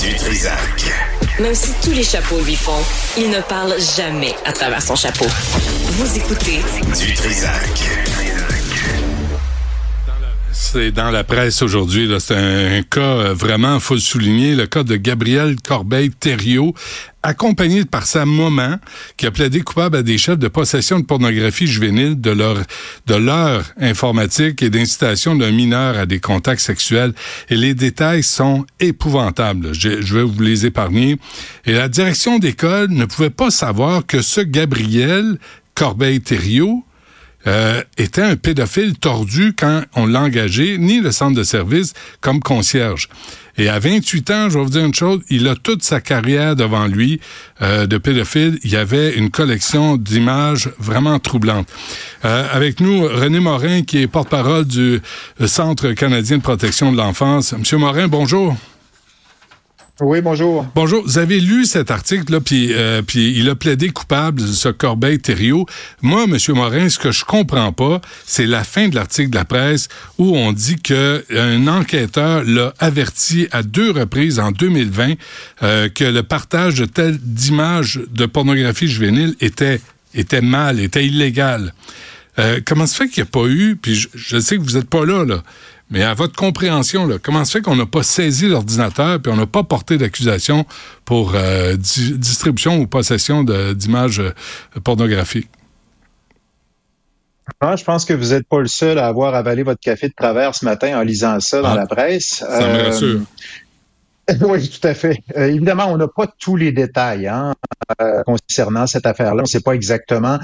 Du Trisac. Même si tous les chapeaux lui font, il ne parle jamais à travers son chapeau. Vous écoutez Du Trisac. C'est dans la presse aujourd'hui. C'est un, cas euh, vraiment, faut le souligner, le cas de Gabriel Corbeil-Thériault, accompagné par sa maman, qui a plaidé coupable à des chefs de possession de pornographie juvénile de leur de leur informatique et d'incitation d'un mineur à des contacts sexuels. Et les détails sont épouvantables. Je, je vais vous les épargner. Et la direction d'école ne pouvait pas savoir que ce Gabriel Corbeil-Thériault euh, était un pédophile tordu quand on l'a engagé, ni le centre de service comme concierge. Et à 28 ans, je vais vous dire une chose, il a toute sa carrière devant lui euh, de pédophile. Il y avait une collection d'images vraiment troublantes. Euh, avec nous, René Morin, qui est porte-parole du Centre canadien de protection de l'enfance. Monsieur Morin, bonjour. Oui, bonjour. Bonjour. Vous avez lu cet article-là, puis, euh, il a plaidé coupable, ce Corbeil Thériault. Moi, Monsieur Morin, ce que je comprends pas, c'est la fin de l'article de la presse où on dit que un enquêteur l'a averti à deux reprises en 2020 euh, que le partage de telles d'images de pornographie juvénile était était mal, était illégal. Euh, comment se fait qu'il n'y a pas eu, puis je, je sais que vous n'êtes pas là, là, mais à votre compréhension, là, comment se fait qu'on n'a pas saisi l'ordinateur puis on n'a pas porté d'accusation pour euh, di distribution ou possession d'images euh, pornographiques? Ah, je pense que vous n'êtes pas le seul à avoir avalé votre café de travers ce matin en lisant ça dans Ah, la presse. Ça me Euh, rassure. oui, tout à fait. Euh, évidemment, on n'a pas tous les détails hein, euh, concernant cette affaire-là. On ne sait pas exactement.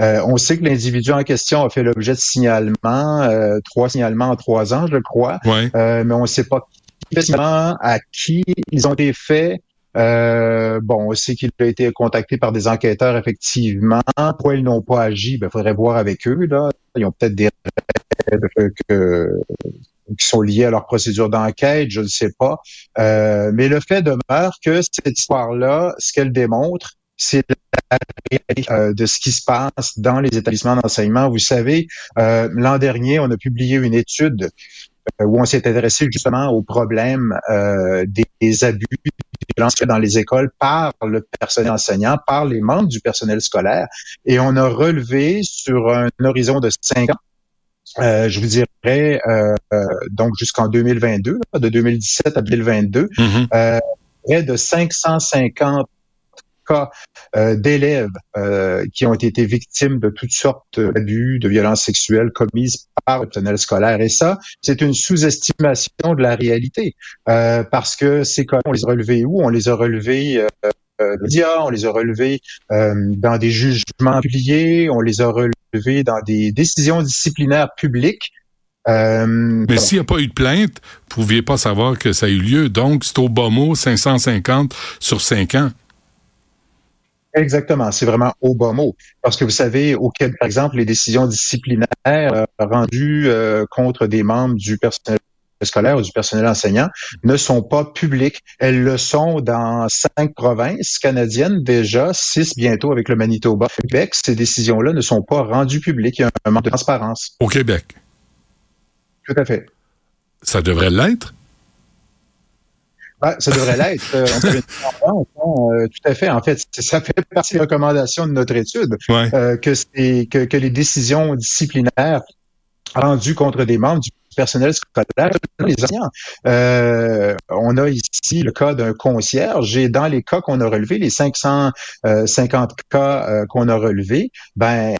Euh, on sait que l'individu en question a fait l'objet de signalements, euh, trois signalements en trois ans, je crois, Ouais. Euh, mais on ne sait pas qui, à qui ils ont été faits. Euh, bon, on sait qu'il a été contacté par des enquêteurs, effectivement. Pourquoi ils n'ont pas agi? Il faudrait voir avec eux. Là. Ils ont peut-être des que, que- qui sont liées à leur procédure d'enquête, je ne sais pas. Euh, mais le fait demeure que cette histoire-là, ce qu'elle démontre, c'est la réalité euh, de ce qui se passe dans les établissements d'enseignement. Vous savez, euh, l'an dernier, on a publié une étude euh, où on s'est adressé justement au problème euh, des, des abus, dans les écoles par le personnel enseignant, par les membres du personnel scolaire, et on a relevé sur un horizon de cinq ans, euh, je vous dirais euh, donc jusqu'en 2022, là, de 2017 à 2022, Mhm. euh, près de 550 cas euh, d'élèves euh, qui ont été victimes de toutes sortes d'abus, de violences sexuelles commises par le personnel scolaire. Et ça, c'est une sous-estimation de la réalité, euh, parce que ces cas, on les a relevés où? On les a relevés euh, euh, médias, on les a relevés euh, dans des jugements publiés, on les a relevés dans des décisions disciplinaires publiques. Euh, Mais s'il n'y a pas eu de plainte, vous pouviez pas savoir que ça a eu lieu. Donc, c'est au bas mot 550 sur 5 ans. Exactement, c'est vraiment au bas mot. Parce que vous savez, au Québec, par exemple, les décisions disciplinaires euh, rendues euh, contre des membres du personnel scolaire ou du personnel enseignant ne sont pas publiques. Elles le sont dans cinq provinces canadiennes déjà, six bientôt avec le Manitoba. Au Québec, ces décisions-là ne sont pas rendues publiques. Il y a un manque de transparence. Au Québec. Tout à fait. Ça devrait l'être. Ah, ça devrait l'être. Euh, peut- euh, tout à fait. En fait, ça fait partie des recommandations de notre étude. Ouais. euh, que, que les décisions disciplinaires rendues contre des membres du personnel scolaire, les enseignants. Euh, on a ici le cas d'un concierge et dans les cas qu'on a relevés, les 550 cas euh, qu'on a relevés, ben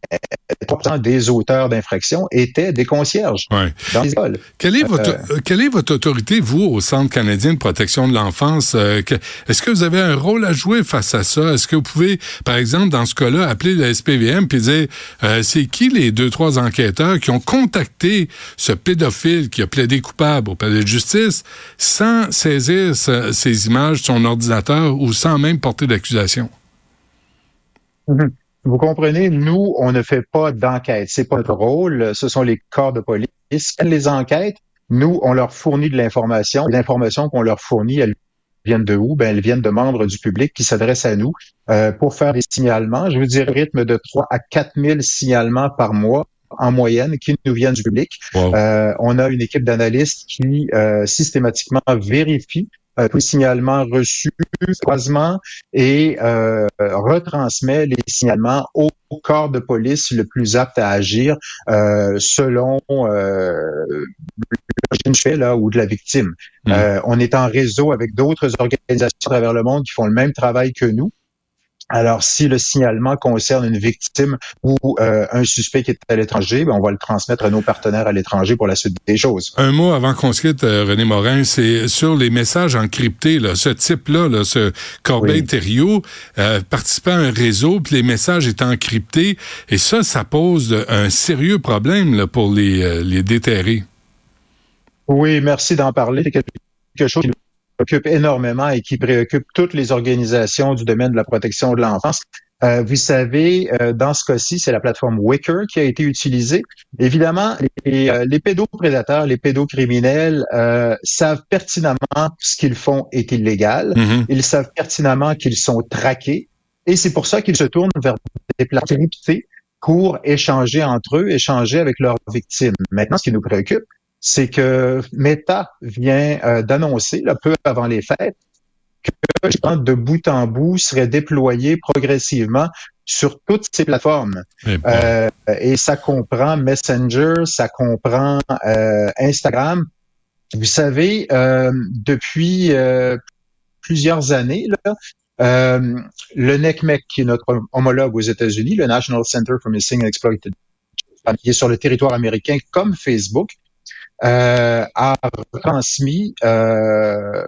3% des auteurs d'infractions étaient des concierges Ouais. dans les écoles. Quelle est votre euh, quelle est votre autorité vous au Centre canadien de protection de l'enfance? Est-ce que vous avez un rôle à jouer face à ça? Est-ce que vous pouvez, par exemple, dans ce cas-là, appeler le SPVM puis dire c'est qui les deux trois enquêteurs qui ont contacté ce pédophile qui a plaidé coupable au palais de justice sans saisir ces images de son ordinateur ou sans même porter d'accusation Vous comprenez, nous, on ne fait pas d'enquête. C'est pas notre rôle. Ce sont les corps de police. Les enquêtes, nous, on leur fournit de l'information. Les informations qu'on leur fournit, elles viennent de où? Ben, elles viennent de membres du public qui s'adressent à nous euh, pour faire des signalements. Je vous dis rythme de 3 à 4 000 signalements par mois en moyenne qui nous viennent du public. Wow. Euh, on a une équipe d'analystes qui euh, systématiquement vérifie euh, tous les signalements reçus, croisement, et euh, retransmet les signalements au corps de police le plus apte à agir euh, selon euh, l'origine fait là ou de la victime. Mm. Euh, on est en réseau avec d'autres organisations à travers le monde qui font le même travail que nous. Alors, si le signalement concerne une victime ou euh, un suspect qui est à l'étranger, ben, on va le transmettre à nos partenaires à l'étranger pour la suite des choses. Un mot avant qu'on se quitte, euh, René Morin, c'est sur les messages encryptés, là, ce type-là, là, ce Corbeil-Thériault, euh, participait à un réseau, puis les messages étaient encryptés, et ça, ça pose un sérieux problème là, pour les, euh, les déterrer. Oui, merci d'en parler. C'est quelque chose qui nous préoccupe énormément et qui préoccupe toutes les organisations du domaine de la protection de l'enfance. Euh, vous savez, euh, dans ce cas-ci, c'est la plateforme Wicker qui a été utilisée. Évidemment, les, euh, les pédoprédateurs, les pédocriminels euh, savent pertinemment ce qu'ils font est illégal. Mhm. Ils savent pertinemment qu'ils sont traqués. Et c'est pour ça qu'ils se tournent vers des plateformes cryptées pour échanger entre eux, échanger avec leurs victimes. Maintenant, ce qui nous préoccupe, c'est que Meta vient euh, d'annoncer, là, peu avant les fêtes, que je pense, de bout en bout serait déployé progressivement sur toutes ces plateformes. Eh ben, Euh, et ça comprend Messenger, ça comprend euh, Instagram. Vous savez, euh, depuis euh, plusieurs années, là, euh, le NECMEC, qui est notre homologue aux États-Unis, le National Center for Missing and Exploited, qui est sur le territoire américain comme Facebook, a transmis euh,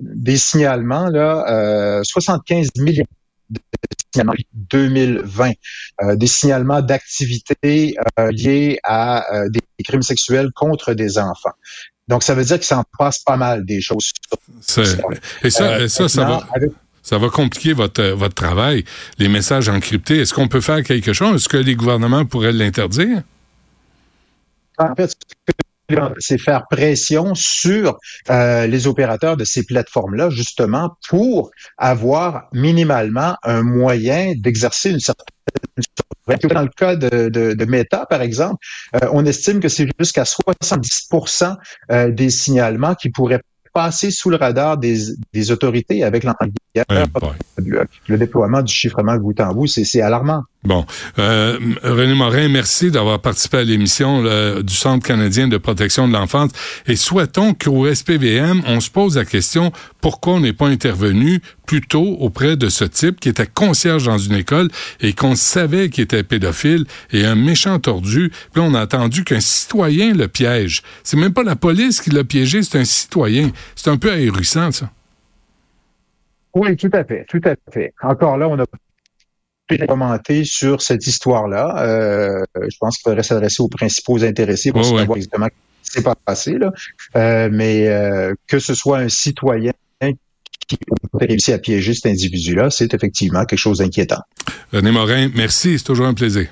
des signalements, là, euh, 75 millions de signalements 2020, euh, des signalements d'activités euh, liées à euh, des crimes sexuels contre des enfants. Donc, ça veut dire que ça en passe pas mal des choses. et ça, Euh, ça, ça va, avec- ça va compliquer votre, euh, votre travail, les messages encryptés. Est-ce qu'on peut faire quelque chose? Est-ce que les gouvernements pourraient l'interdire? En fait, ce que c'est faire pression sur euh, les opérateurs de ces plateformes-là, justement, pour avoir minimalement un moyen d'exercer une certaine. Dans le cas de, de, de Meta, par exemple, euh, on estime que c'est jusqu'à 70% euh, des signalements qui pourraient passer sous le radar des, des autorités avec. Le, le déploiement du chiffrement bout en bout, c'est alarmant. Bon. Euh, René Morin, merci d'avoir participé à l'émission du Centre canadien de protection de l'enfance. Et souhaitons qu'au SPVM, on se pose la question pourquoi on n'est pas intervenu plus tôt auprès de ce type qui était concierge dans une école et qu'on savait qu'il était pédophile et un méchant tordu. Puis on a entendu qu'un citoyen le piège. C'est même pas la police qui l'a piégé, c'est un citoyen. C'est un peu ahurissant, ça. Oui, tout à fait, tout à fait. Encore là, on a commenter sur cette histoire-là. Euh, je pense qu'il faudrait s'adresser aux principaux intéressés pour ouais. savoir exactement ce qui s'est passé. Là. Euh, mais euh, que ce soit un citoyen qui a réussi à piéger cet individu-là, c'est effectivement quelque chose d'inquiétant. René Morin, merci, c'est toujours un plaisir.